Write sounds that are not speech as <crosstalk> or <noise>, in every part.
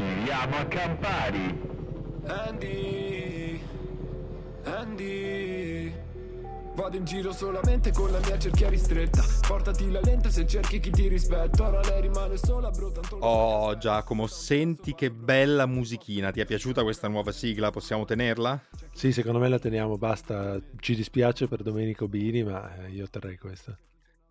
Tiriamo a Campari. Andy, Andy. Vado in giro solamente con la mia cerchia ristretta. Portati la lente se cerchi chi ti rispetta. Ora lei rimane sola, bro. Tanto Oh Giacomo, senti che bella musichina. Ti è piaciuta questa nuova sigla? Possiamo tenerla? Sì, secondo me la teniamo, basta. Ci dispiace per Domenico Bini, ma io terrei questa.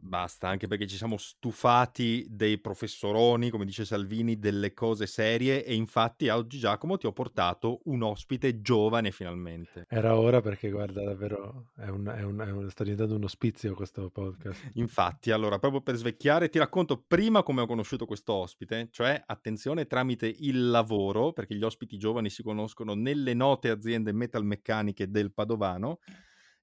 Basta, anche perché ci siamo stufati dei professoroni, come dice Salvini, delle cose serie e infatti oggi Giacomo ti ho portato un ospite giovane finalmente. Era ora perché, guarda, davvero è un, è un- è un- sta diventando un ospizio questo podcast. Infatti, allora, proprio per svecchiare, ti racconto prima come ho conosciuto questo ospite, cioè, attenzione, tramite il lavoro, perché gli ospiti giovani si conoscono nelle note aziende metalmeccaniche del Padovano,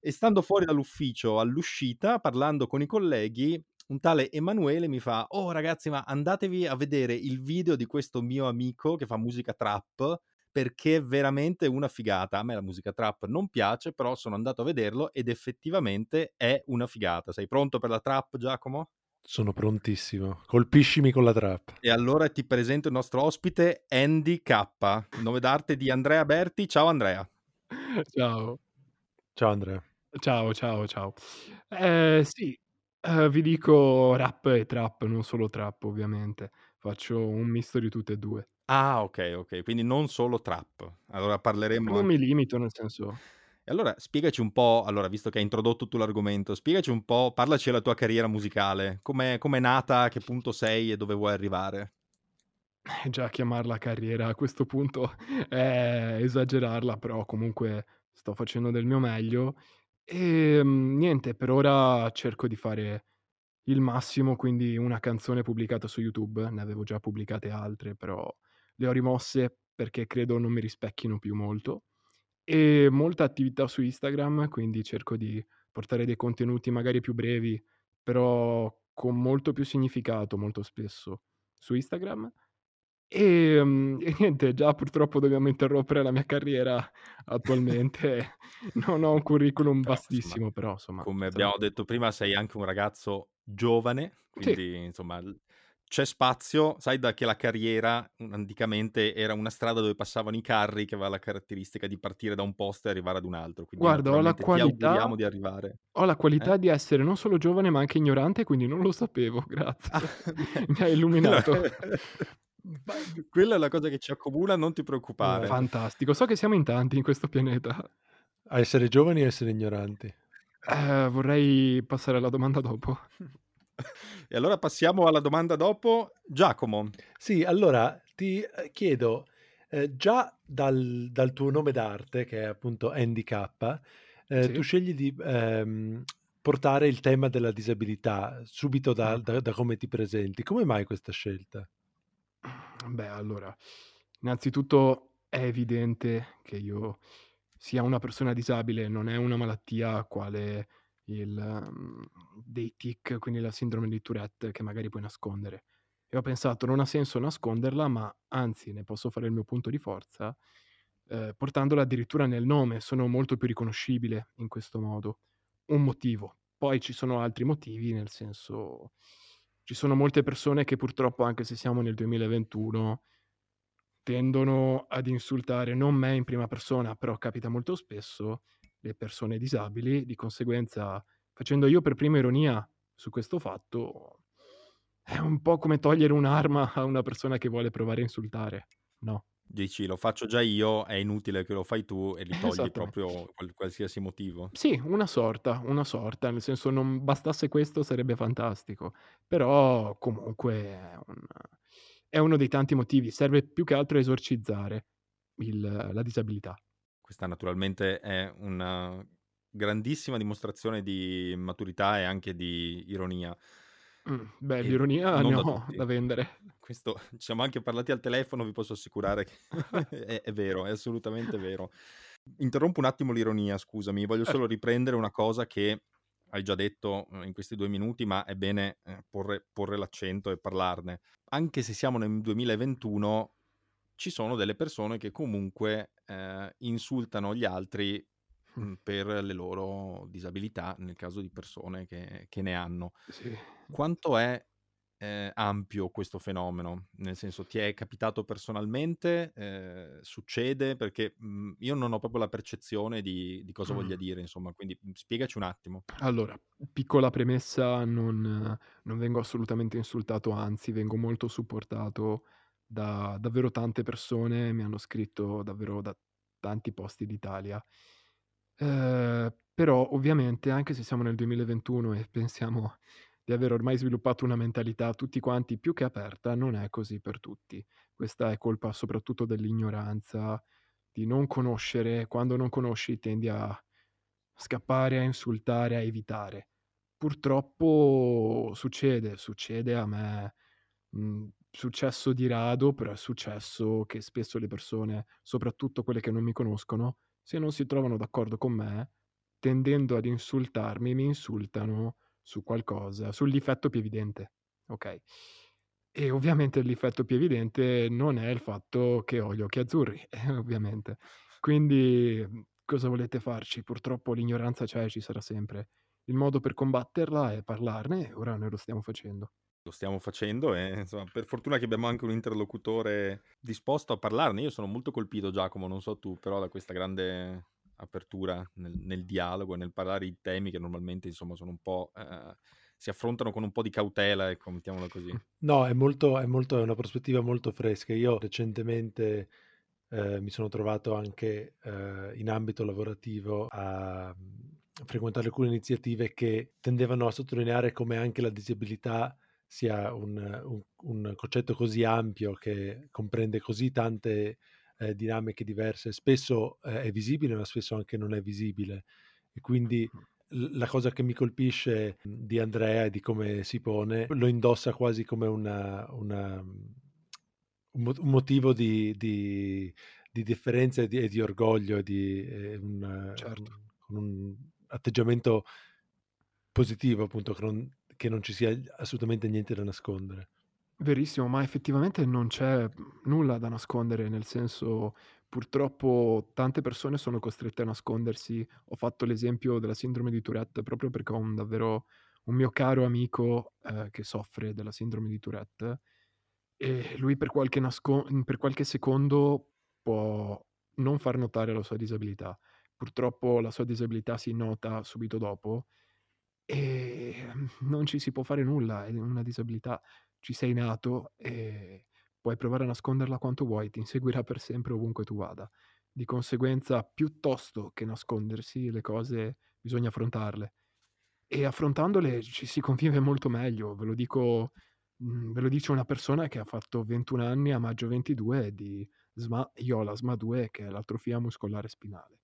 e stando fuori dall'ufficio all'uscita, parlando con i colleghi, un tale Emanuele mi fa, oh ragazzi, ma andatevi a vedere il video di questo mio amico che fa musica trap, perché è veramente una figata. A me la musica trap non piace, però sono andato a vederlo ed effettivamente è una figata. Sei pronto per la trap, Giacomo? Sono prontissimo. Colpiscimi con la trap. E allora ti presento il nostro ospite Andy K, nome d'arte di Andrea Berti. Ciao Andrea. Ciao, Ciao Andrea. Ciao, ciao, ciao. Eh, sì, eh, vi dico rap e trap, non solo trap ovviamente. Faccio un misto di tutte e due. Ah, ok, ok, quindi non solo trap. Allora parleremo Non anche... mi limito, nel senso... E allora spiegaci un po', allora visto che hai introdotto tu l'argomento, spiegaci un po', parlaci della tua carriera musicale, com'è, com'è nata, a che punto sei e dove vuoi arrivare. Eh, Già chiamarla carriera a questo punto <laughs> è esagerarla, però comunque sto facendo del mio meglio. E mm, niente, per ora cerco di fare il massimo, quindi una canzone pubblicata su YouTube, ne avevo già pubblicate altre, però le ho rimosse perché credo non mi rispecchino più molto. E molta attività su Instagram, quindi cerco di portare dei contenuti magari più brevi, però con molto più significato molto spesso su Instagram. Ehm, e niente, già purtroppo dobbiamo interrompere la mia carriera attualmente. <laughs> Non ho un curriculum Però, vastissimo, però insomma come abbiamo detto prima, sei anche un ragazzo giovane, Sì. quindi insomma l- c'è spazio, sai da che la carriera anticamente era una strada dove passavano i carri che aveva la caratteristica di partire da un posto e arrivare ad un altro, quindi Guarda, ho la naturalmente ti qualità auguriamo di arrivare. ho la Eh? qualità di essere non solo giovane, ma anche ignorante, quindi non lo sapevo, <laughs> grazie. Ah, <laughs> Mi hai illuminato. Ma Quella è la cosa che ci accomuna, non ti preoccupare. Eh. Fantastico. So che siamo in tanti in questo pianeta. A essere giovani o essere ignoranti? Eh, vorrei passare alla domanda dopo. <laughs> E allora passiamo alla domanda dopo. Giacomo, Sì, allora ti eh, chiedo, eh, già dal, dal tuo nome d'arte, che è appunto K, eh, Sì. tu scegli di ehm, portare il tema della disabilità subito da, Ah. da- da come ti presenti. Come mai questa scelta? Beh, allora, innanzitutto è evidente che io sia una persona disabile, non è una malattia quale il, mm, dei tic, quindi la sindrome di Tourette, che magari puoi nascondere. E ho pensato, non ha senso nasconderla, ma anzi ne posso fare il mio punto di forza, eh, portandola addirittura nel nome. Sono molto più riconoscibile in questo modo. Un motivo. Poi ci sono altri motivi, nel senso, ci sono molte persone che purtroppo, anche se siamo nel 2021, tendono ad insultare non me in prima persona, però capita molto spesso, le persone disabili. Di conseguenza, facendo io per prima ironia su questo fatto, è un po' come togliere un'arma a una persona che vuole provare a insultare, no? Dici lo faccio già io, è inutile che lo fai tu e li togli Esattamente. proprio qual- qualsiasi motivo. Sì, una sorta, una sorta, nel senso non bastasse questo sarebbe fantastico, però comunque è, un- è uno dei tanti motivi, serve più che altro a esorcizzare il- la disabilità. Questa naturalmente è una grandissima dimostrazione di maturità e anche di ironia. Mm, beh, E l'ironia ne <laughs> da da vendere. Questo, ci siamo anche parlati al telefono, vi posso assicurare che <laughs> è, è vero, è assolutamente vero. Interrompo un attimo l'ironia, scusami, voglio Certo. solo riprendere una cosa che hai già detto eh, in questi due minuti, ma è bene eh, porre, porre l'accento e parlarne. Anche se siamo nel 2021, ci sono delle persone che comunque eh, insultano gli altri mh, per le loro disabilità, nel caso di persone che, che ne hanno. Sì. Quanto è eh, ampio questo fenomeno? Nel senso, ti è capitato personalmente? Eh, succede? Perché mh, io non ho proprio la percezione di, di cosa Mm. voglia dire, insomma, quindi mh, spiegaci un attimo. Allora, piccola premessa, non, non vengo assolutamente insultato, anzi vengo molto supportato da davvero tante persone, mi hanno scritto davvero da tanti posti d'Italia. Eh, però ovviamente anche se siamo nel 2021 e pensiamo di aver ormai sviluppato una mentalità tutti quanti più che aperta, non è così per tutti. Questa è colpa soprattutto dell'ignoranza, di non conoscere, quando non conosci tendi a scappare, a insultare, a evitare. Purtroppo succede, succede a me, mhmm, successo di rado, però è successo che spesso le persone, soprattutto quelle che non mi conoscono, se non si trovano d'accordo con me, tendendo ad insultarmi, mi insultano su qualcosa, sul difetto più evidente, okay? E ovviamente il difetto più evidente non è il fatto che ho gli occhi azzurri, <laughs> eh, ovviamente. Quindi, mhmm, cosa volete farci? Purtroppo l'ignoranza c'è e ci sarà sempre. Il modo per combatterla è parlarne e ora noi lo stiamo facendo. Lo stiamo facendo e insomma, per fortuna che abbiamo anche un interlocutore disposto a parlarne. Io sono molto colpito, Giacomo, non so tu, però da questa grande apertura nel, nel dialogo e nel parlare di temi che normalmente insomma sono un po'... eh, si affrontano con un po' di cautela, ecco, mettiamola così. <laughs> No, è molto, è molto, è una prospettiva molto fresca. Io recentemente eh, mi sono trovato anche eh, in ambito lavorativo a mm, frequentare alcune iniziative che tendevano a sottolineare come anche la disabilità sia un, un- un concetto così ampio che comprende così tante eh, dinamiche diverse. Spesso eh, è visibile, ma spesso anche non è visibile. E quindi l- la cosa che mi colpisce di Andrea e di come si pone lo indossa quasi come una, una, un, mo- un motivo di, di- di differenza e di, e di orgoglio, e di eh, un, Certo. un atteggiamento positivo, appunto, che non, che non ci sia assolutamente niente da nascondere. Verissimo, ma effettivamente non c'è nulla da nascondere, nel senso, purtroppo tante persone sono costrette a nascondersi. Ho fatto l'esempio della sindrome di Tourette proprio perché ho un davvero un mio caro amico eh, che soffre della sindrome di Tourette e lui per qualche, nasco- per qualche secondo può non far notare la sua disabilità. Purtroppo la sua disabilità si nota subito dopo e <laughs> non ci si può fare nulla, è una disabilità ci sei nato e puoi provare a nasconderla quanto vuoi, ti inseguirà per sempre ovunque tu vada. Di conseguenza, piuttosto che nascondersi, le cose bisogna affrontarle. E affrontandole ci si convive molto meglio, ve lo dico, mh, ve lo dice una persona che ha fatto 21 anni a maggio 22 di SMA, io ho la SMA 2 che è l'atrofia muscolare spinale.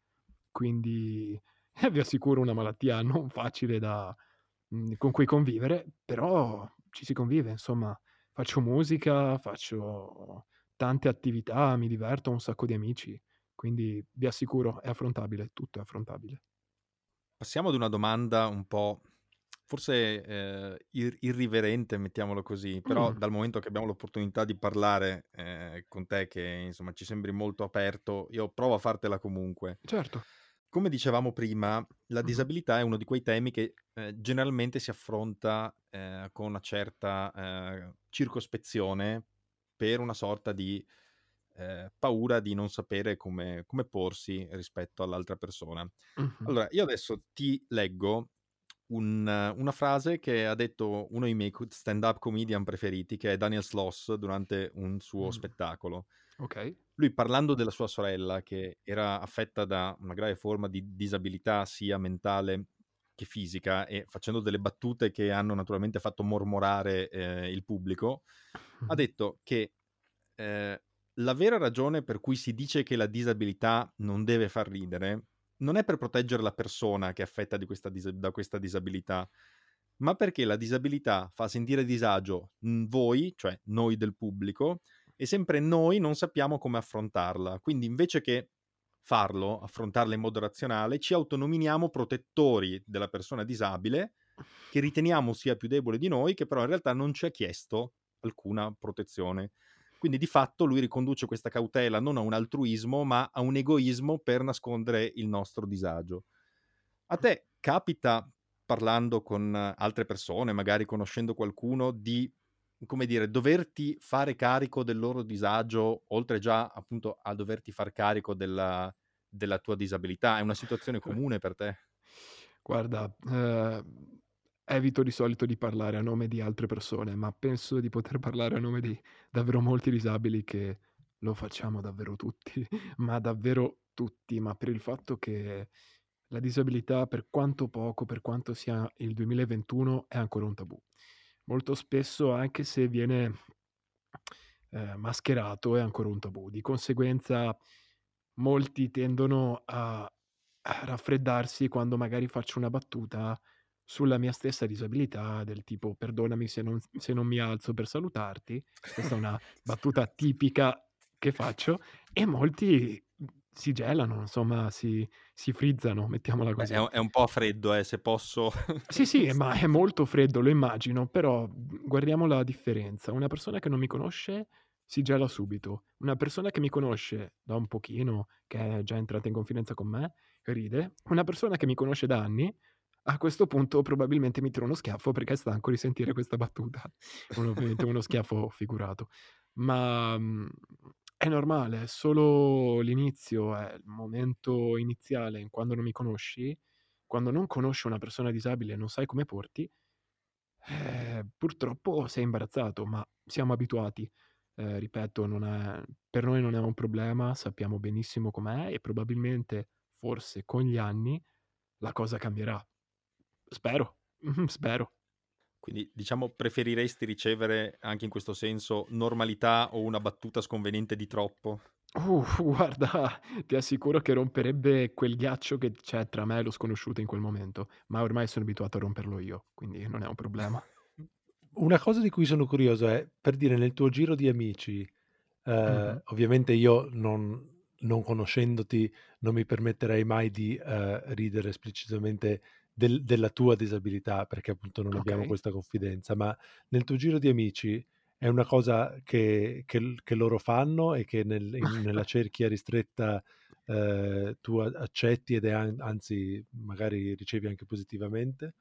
Quindi vi assicuro una malattia non facile da, mh, con cui convivere, però ci si convive, insomma, faccio musica, faccio tante attività, mi diverto, ho un sacco di amici, quindi vi assicuro è affrontabile, tutto è affrontabile. Passiamo ad una domanda un po' forse eh, ir- irriverente, mettiamolo così, però Mm, dal momento che abbiamo l'opportunità di parlare eh, con te, che insomma ci sembri molto aperto, io provo a fartela comunque. certo. Come dicevamo prima, la disabilità è uno di quei temi che eh, generalmente si affronta eh, con una certa eh, circospezione per una sorta di eh, paura di non sapere come, come porsi rispetto all'altra persona. Mhm. Allora, io adesso ti leggo un- una frase che ha detto uno dei miei stand-up comedian preferiti, che è Daniel Sloss, durante un suo Mm. spettacolo. Ok. Lui parlando della sua sorella che era affetta da una grave forma di disabilità sia mentale che fisica e facendo delle battute che hanno naturalmente fatto mormorare eh, il pubblico, ha detto che eh, la vera ragione per cui si dice che la disabilità non deve far ridere non è per proteggere la persona che è affetta di questa dis- da questa disabilità, ma perché la disabilità fa sentire disagio mm, voi, cioè noi del pubblico, e sempre noi non sappiamo come affrontarla. Quindi invece che farlo, affrontarla in modo razionale, ci autonominiamo protettori della persona disabile che riteniamo sia più debole di noi, che però in realtà non ci ha chiesto alcuna protezione. Quindi di fatto lui riconduce questa cautela non a un altruismo, ma a un egoismo per nascondere il nostro disagio. A te capita, parlando con altre persone, magari conoscendo qualcuno, di come dire, doverti fare carico del loro disagio, oltre già appunto a doverti far carico della, della tua disabilità, è una situazione <laughs> comune per te? Guarda, ehm, evito di solito di parlare a nome di altre persone, ma penso di poter parlare a nome di davvero molti disabili che lo facciamo davvero tutti, <laughs> ma davvero tutti, ma per il fatto che la disabilità, per quanto poco, per quanto sia il 2021, è ancora un tabù. Molto spesso, anche se viene eh, mascherato, è ancora un tabù. Di conseguenza, molti tendono a, raffreddarsi quando magari faccio una battuta sulla mia stessa disabilità, del tipo perdonami se non, se non mi alzo per salutarti. Questa è una <laughs> battuta tipica che faccio e molti si gelano, insomma, si, si frizzano, mettiamola Beh, così. è, un- è un po' freddo, eh, se posso. Sì, sì, <laughs> ma è molto freddo, lo immagino, però guardiamo la differenza. Una persona che non mi conosce si gela subito. Una persona che mi conosce da un pochino, che è già entrata in confidenza con me, ride. Una persona che mi conosce da anni, a questo punto probabilmente mi tira uno schiaffo perché è stanco di sentire questa battuta. Ovviamente uno <laughs> schiaffo figurato. Ma mm, è normale, è solo l'inizio, è il momento iniziale in quando non mi conosci quando non conosci una persona disabile e non sai come porti, eh, purtroppo sei imbarazzato, ma siamo abituati. Eh, ripeto, non è- per noi non è un problema, sappiamo benissimo com'è e probabilmente, forse con gli anni, la cosa cambierà. Spero, <laughs> spero. Quindi, diciamo, preferiresti ricevere anche in questo senso normalità o una battuta sconveniente di troppo? Uh, <laughs> guarda, ti assicuro che romperebbe quel ghiaccio che c'è tra me e lo sconosciuto in quel momento, ma ormai sono abituato a romperlo io, quindi non è un problema. <laughs> Una cosa di cui sono curioso è, per dire, nel tuo giro di amici, eh, Mhm. ovviamente io non, non conoscendoti non mi permetterei mai di eh, ridere esplicitamente del- della tua disabilità, perché appunto non abbiamo Ok. questa confidenza, ma nel tuo giro di amici è una cosa che, che- che loro fanno e che nel- in- nella <laughs> cerchia ristretta eh, tu accetti ed è an- anzi magari ricevi anche positivamente?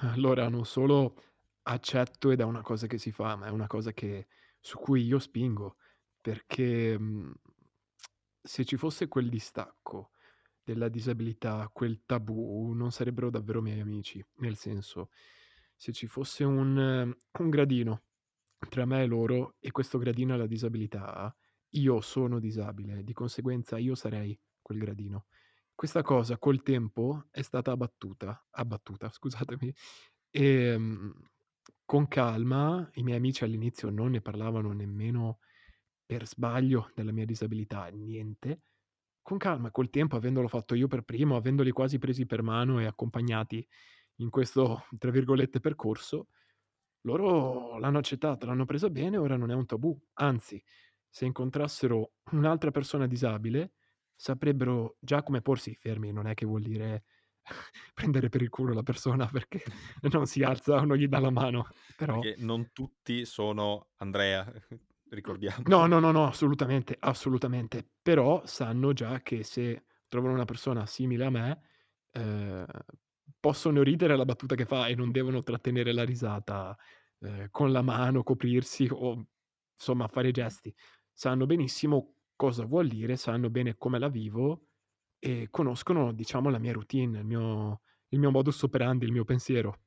Allora, non solo accetto ed è una cosa che si fa, ma è una cosa che su cui io spingo, perché, mhmm, se ci fosse quel distacco della disabilità, quel tabù, non sarebbero davvero miei amici. Nel senso, se ci fosse un un gradino tra me e loro e questo gradino è la disabilità, io sono disabile, di conseguenza io sarei quel gradino. Questa cosa col tempo è stata abbattuta abbattuta, <laughs> scusatemi, ehm, con calma i miei amici all'inizio non ne parlavano nemmeno per sbaglio della mia disabilità, niente. Con calma, col tempo, avendolo fatto io per primo, avendoli quasi presi per mano e accompagnati in questo, tra virgolette, "percorso", loro l'hanno accettata, l'hanno presa bene, ora non è un tabù. Anzi, se incontrassero un'altra persona disabile, saprebbero già come porsi fermi, non è che vuol dire <laughs> prendere per il culo la persona perché non si alza o non gli dà la mano, però Perché non tutti sono Andrea, ricordiamo. No, no, no, no, assolutamente, assolutamente. Però sanno già che se trovano una persona simile a me, ehm, possono ridere alla battuta che fa e non devono trattenere la risata, ehm, con la mano, coprirsi o insomma fare gesti. Sanno benissimo cosa vuol dire, sanno bene come la vivo e conoscono, diciamo, la mia routine, il mio il mio modus operandi, il mio pensiero.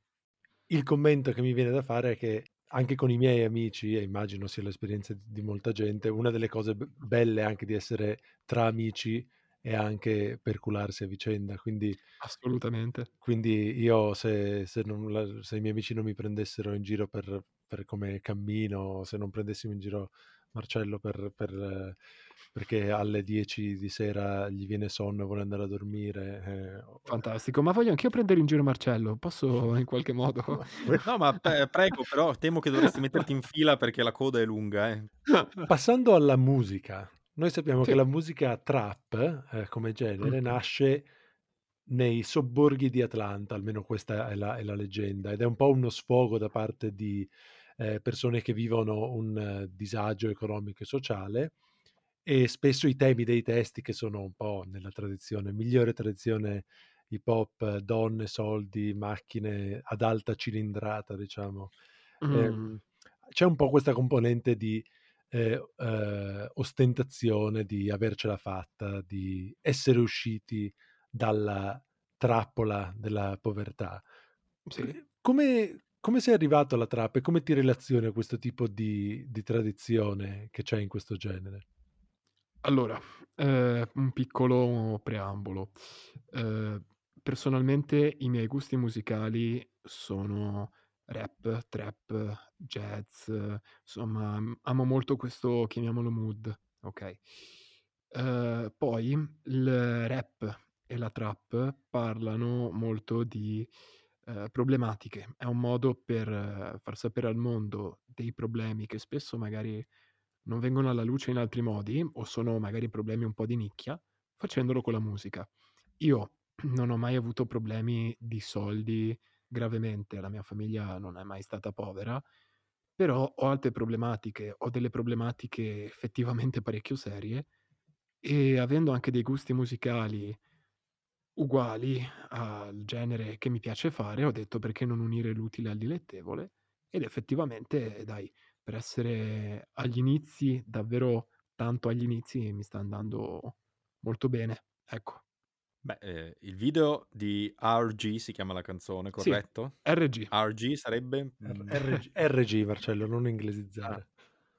Il commento che mi viene da fare è che anche con i miei amici, e immagino sia l'esperienza di molta gente, una delle cose belle anche di essere tra amici è anche percularsi a vicenda. Quindi, Assolutamente. quindi io se, se non se i miei amici non mi prendessero in giro per, per come cammino, se non prendessimo in giro Marcello per, per, perché alle 10 di sera gli viene sonno e vuole andare a dormire, eh, o- Fantastico, ma voglio anch'io prendere in giro Marcello, posso <laughs> in qualche modo? No, <laughs> ma pe- prego, però temo che dovresti metterti in fila perché la coda è lunga. Eh. Passando alla musica, noi sappiamo Sì. che la musica trap, eh, come genere, nasce nei sobborghi di Atlanta, almeno questa è la, è la leggenda, ed è un po' uno sfogo da parte di eh, persone che vivono un eh, disagio economico e sociale e spesso i temi dei testi che sono un po' nella tradizione, migliore tradizione hip hop, eh, donne, soldi, macchine ad alta cilindrata, diciamo. Mh. Ehm, c'è un po' questa componente di eh, eh, ostentazione, di avercela fatta, di essere usciti dalla trappola della povertà. Sì. Come, come sei arrivato alla trappa e come ti relazioni a questo tipo di, di tradizione che c'è in questo genere? Allora, ehm, un piccolo preambolo. Ehm, personalmente i miei gusti musicali sono rap, trap, jazz, insomma, amo molto questo, chiamiamolo mood, okay. Ehm, poi il rap e la trap parlano molto di, ehm, problematiche. È un modo per eh, far sapere al mondo dei problemi che spesso magari non vengono alla luce in altri modi o sono magari problemi un po' di nicchia, facendolo con la musica. Io <clears throat> non ho mai avuto problemi di soldi gravemente, la mia famiglia non è mai stata povera, però ho altre problematiche, ho delle problematiche effettivamente parecchio serie e avendo anche dei gusti musicali uguali al genere che mi piace fare, ho detto perché non unire l'utile al dilettevole ed effettivamente dai, per essere agli inizi, davvero tanto agli inizi, mi sta andando molto bene, ecco. Beh, eh, il video di RG si chiama la canzone, Sì, corretto? RG. RG sarebbe? R- Mm, RG, RG, Marcello, non ah, inglesizzare.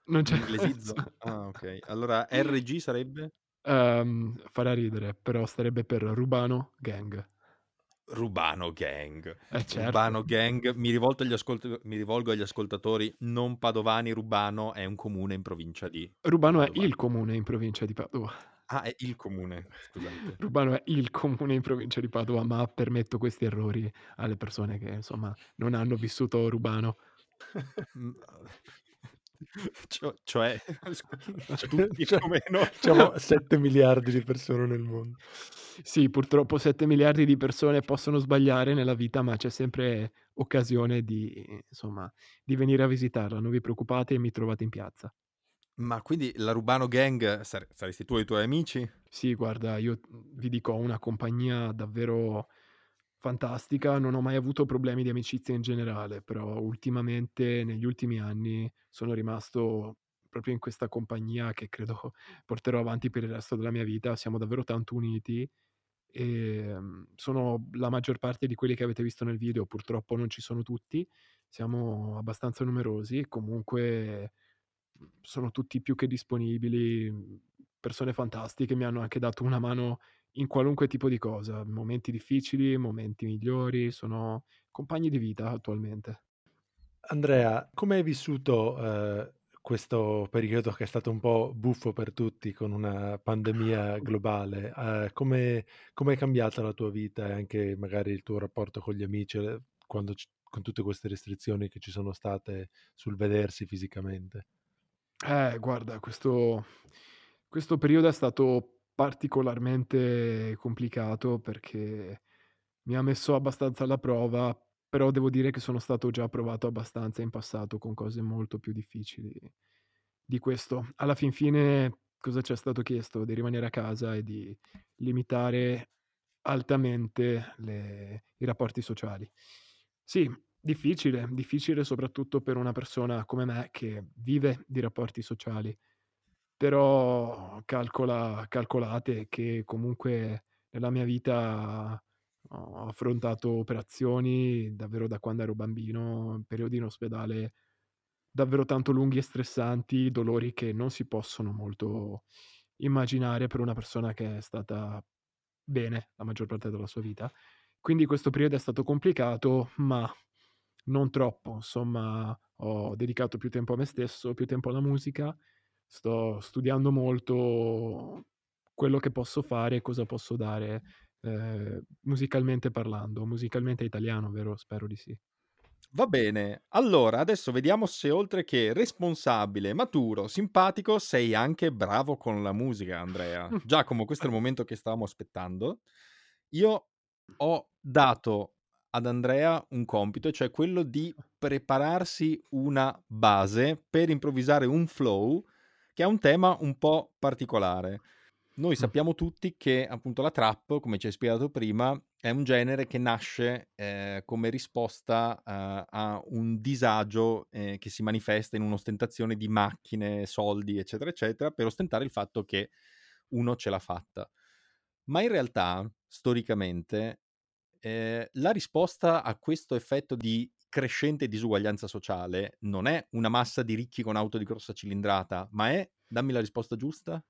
Non c'è inglesizzo? Ah, ok. Allora <laughs> RG sarebbe Ehm, farà ridere, però starebbe per Rubano Gang. Rubano Gang. Eh certo. Rubano Gang. Mi rivolgo, agli ascolt- mi rivolgo agli ascoltatori non padovani. Rubano è un comune in provincia di Rubano è Padova. il comune in provincia di Padova. Ah, è il comune, scusate. <laughs> Rubano è il comune in provincia di Padova, ma permetto questi errori alle persone che insomma non hanno vissuto Rubano. <laughs> Cio- <laughs> cioè, <laughs> <laughs> tutti Cioè, più o meno. Diciamo 7 miliardi di persone nel mondo. Sì, purtroppo 7 miliardi di persone possono sbagliare nella vita, ma c'è sempre occasione di, insomma, di venire a visitarla. Non vi preoccupate, mi trovate in piazza. Ma quindi la Rubano Gang sare- saresti tu e i tuoi amici? Sì, guarda, io vi dico, ho una compagnia davvero fantastica, non ho mai avuto problemi di amicizia in generale, però ultimamente, negli ultimi anni, sono rimasto proprio in questa compagnia che credo <laughs> porterò avanti per il resto della mia vita. Siamo davvero tanto uniti e mm, sono la maggior parte di quelli che avete visto nel video, purtroppo non ci sono tutti, siamo abbastanza numerosi, comunque mm, sono tutti più che disponibili, mm, persone fantastiche, mi hanno anche dato una mano in qualunque tipo di cosa, momenti difficili, momenti migliori, sono compagni di vita attualmente. Andrea, come hai vissuto eh, questo periodo che è stato un po' buffo per tutti con una pandemia <laughs> globale? Eh, come, è cambiata la tua vita e anche magari il tuo rapporto con gli amici eh, quando con tutte queste restrizioni che ci sono state sul vedersi fisicamente? Eh, guarda, questo, questo periodo è stato particolarmente complicato perché mi ha messo abbastanza alla prova, però devo dire che sono stato già provato abbastanza in passato con cose molto più difficili di questo. Alla fin fine, cosa ci è stato chiesto? Di rimanere a casa e di limitare altamente le- i rapporti sociali. Sì, difficile, difficile soprattutto per una persona come me che vive di rapporti sociali, però calcola, calcolate che comunque nella mia vita ho affrontato operazioni davvero da quando ero bambino, periodi in ospedale davvero tanto lunghi e stressanti, dolori che non si possono molto immaginare per una persona che è stata bene la maggior parte della sua vita. Quindi questo periodo è stato complicato, ma non troppo. Insomma, ho dedicato più tempo a me stesso, più tempo alla musica. Sto studiando molto quello che posso fare e cosa posso dare eh, musicalmente parlando. Musicalmente italiano, vero? Spero di sì. Va bene, allora adesso vediamo se oltre che responsabile, maturo, simpatico, sei anche bravo con la musica, Andrea. <laughs> Giacomo, questo è il momento che stavamo aspettando. Io ho dato ad Andrea un compito, cioè quello di prepararsi una base per improvvisare un flow che ha un tema un po' particolare. Noi sappiamo tutti che appunto la trap, come ci hai spiegato prima, è un genere che nasce eh, come risposta eh, a un disagio eh, che si manifesta in un'ostentazione di macchine, soldi, eccetera, eccetera, per ostentare il fatto che uno ce l'ha fatta. Ma in realtà, storicamente, eh, la risposta a questo effetto di crescente disuguaglianza sociale non è una massa di ricchi con auto di grossa cilindrata, ma è, dammi la risposta giusta,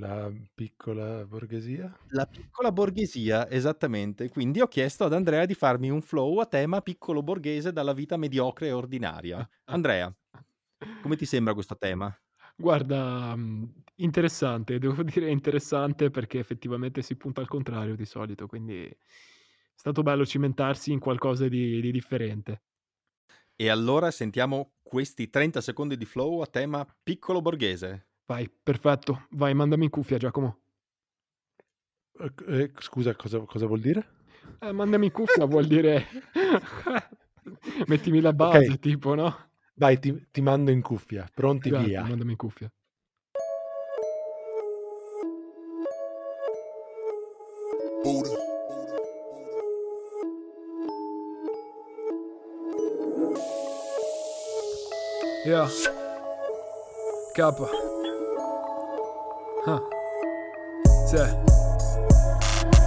La piccola borghesia? la piccola borghesia, esattamente. Quindi ho chiesto ad Andrea di farmi un flow a tema piccolo borghese dalla vita mediocre e ordinaria. <laughs> Andrea, come ti sembra questo tema? Guarda, mhmm, interessante, devo dire interessante perché effettivamente si punta al contrario di solito, quindi è stato bello cimentarsi in qualcosa di di differente. E allora sentiamo questi 30 secondi di flow a tema piccolo borghese. Vai, perfetto. Vai, mandami in cuffia Giacomo. Eh, eh, scusa, cosa, cosa vuol dire? Eh, mandami in cuffia vuol dire <laughs> <laughs> mettimi la base Ok, tipo, no? vai, ti, ti mando in cuffia. Pronti, Grazie, via. mandami in cuffia. Yeah. K. Ah. Sì.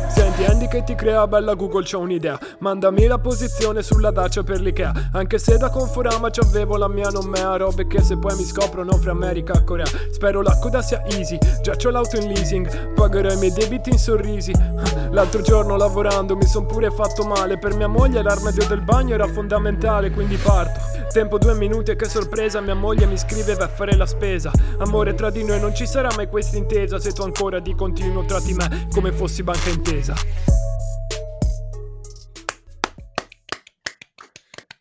Senti Andy che ti crea bella Google c'ho un'idea Mandami la posizione sulla dacia per l'Ikea Anche se da Conforama c'avevo la mia non mea Robe che se poi mi scoprono fra America e Corea Spero la coda sia easy Già c'ho l'auto in leasing Pagherò i miei debiti in sorrisi L'altro giorno lavorando mi son pure fatto male Per mia moglie l'armadio del bagno era fondamentale Quindi parto Tempo due minuti e che sorpresa Mia moglie mi scrive va a fare la spesa Amore tra di noi non ci sarà mai questa intesa Se tu ancora di continuo tratti me Come fossi banca intesa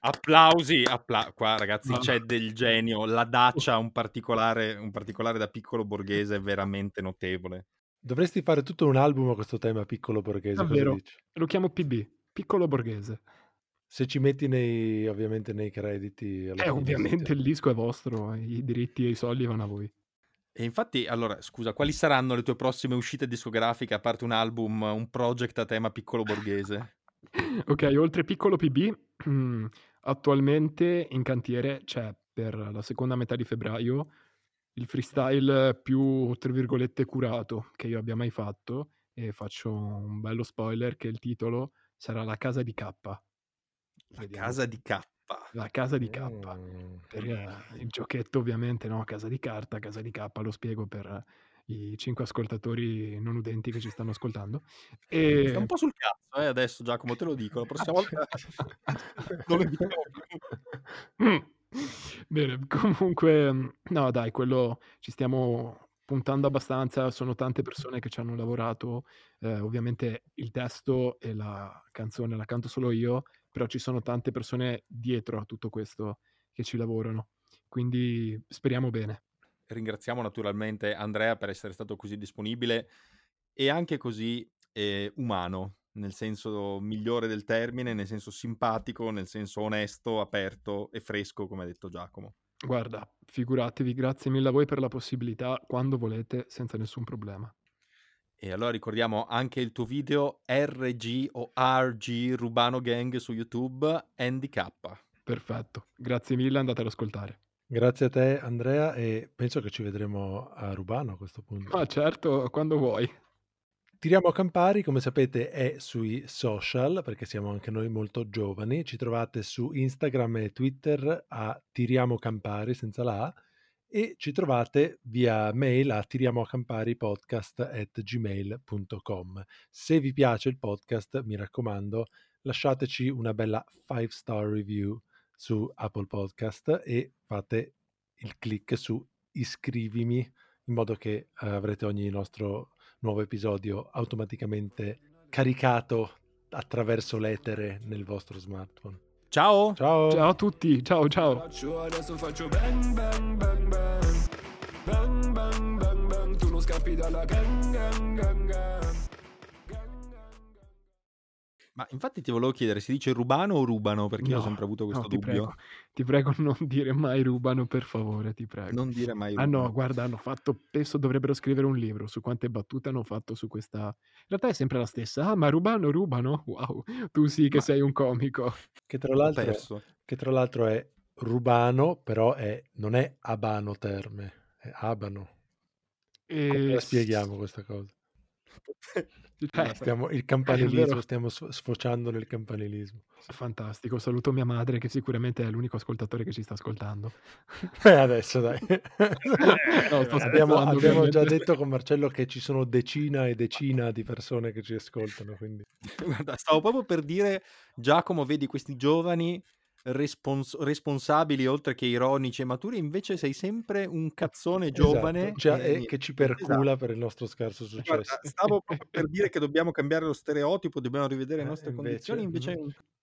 Applausi, appla- qua ragazzi No. c'è del genio, la Dacia, un particolare, un particolare da piccolo borghese veramente notevole. Dovresti fare tutto un album a questo tema piccolo borghese, Davvero. Lo chiamo PB Piccolo borghese Se ci metti nei, ovviamente nei crediti alla Eh fine, ovviamente il disco è vostro I diritti e i soldi vanno a voi E infatti, allora, scusa, quali saranno le tue prossime uscite discografiche, a parte un album, un project a tema piccolo borghese? <laughs> Ok, oltre piccolo PB, mm, attualmente in cantiere c'è per la seconda metà di febbraio il freestyle più, tra virgolette, curato che io abbia mai fatto e faccio un bello spoiler che il titolo sarà La casa di K. La Vediamo. casa di K. La casa di K. Mm. Per eh, il giochetto ovviamente, no? Casa di carta, casa di K, lo spiego per i cinque ascoltatori non udenti che ci stanno ascoltando. <laughs> Sta un E... po' sul cazzo, eh, adesso Giacomo, te lo dico, la prossima volta <laughs> non lo più. Mm. <laughs> Bene, comunque, no dai, quello ci stiamo puntando abbastanza, sono tante persone che ci hanno lavorato, eh, ovviamente il testo e la canzone la canto solo io, però ci sono tante persone dietro a tutto questo che ci lavorano, quindi speriamo bene. Ringraziamo naturalmente Andrea per essere stato così disponibile e anche così eh, umano, nel senso migliore del termine, nel senso simpatico, nel senso onesto, aperto e fresco, come ha detto Giacomo. Guarda, figuratevi, grazie mille a voi per la possibilità, quando volete, senza nessun problema. E allora ricordiamo anche il tuo video RG o RG Rubano Gang su YouTube, Andy K. Perfetto, grazie mille, andate ad ascoltare. Grazie a te Andrea e penso che ci vedremo a Rubano a questo punto. Ma certo, quando vuoi. Tiriamo a Campari, come sapete, è sui social perché siamo anche noi molto giovani. Ci trovate su Instagram e Twitter a Tiriamo Campari senza la A e ci trovate via mail a tiriamoacamparipodcast@gmail.com. Se vi piace il podcast, mi raccomando, lasciateci una bella 5 star review su Apple Podcast e fate il click su iscrivimi in modo che eh, avrete ogni nostro nuovo episodio automaticamente caricato attraverso l'etere nel vostro smartphone. Ciao! Ciao! Ciao a tutti, ciao ciao. Scappi dalla gang gang gang gang Ma infatti ti volevo chiedere, si dice rubano o rubano? Perché io ho No, sempre avuto questo no, ti dubbio. prego, ti prego non dire mai rubano per favore, ti prego. Non dire mai Ah no, rubano. guarda, hanno fatto penso dovrebbero scrivere un libro su quante battute hanno fatto su questa in realtà è sempre la stessa: "Ah, ma rubano rubano? Wow, tu sì che Ma sei un comico." Che tra l'altro perso. che tra l'altro è rubano, però è non è Abano Terme, è Abano. S spieghiamo questa cosa? <laughs> Eh, Stiamo il campanilismo, stiamo sf sfociando nel campanilismo. Fantastico, saluto mia madre che sicuramente è l'unico ascoltatore che ci sta ascoltando. <laughs> Eh, adesso dai. <laughs> No, sto Abbiamo abbiamo già detto con Marcello che ci sono decina e decina di persone che ci ascoltano, quindi Guarda, stavo proprio per dire, Giacomo, vedi questi giovani respons responsabili oltre che ironici e maturi, invece sei sempre un cazzone giovane esatto, cioè, e e niente. che ci Esatto. percula per il nostro scarso Guarda, successo. stavo proprio per <laughs> dire che dobbiamo cambiare lo stereotipo, dobbiamo rivedere le Eh, nostre invece condizioni, invece è un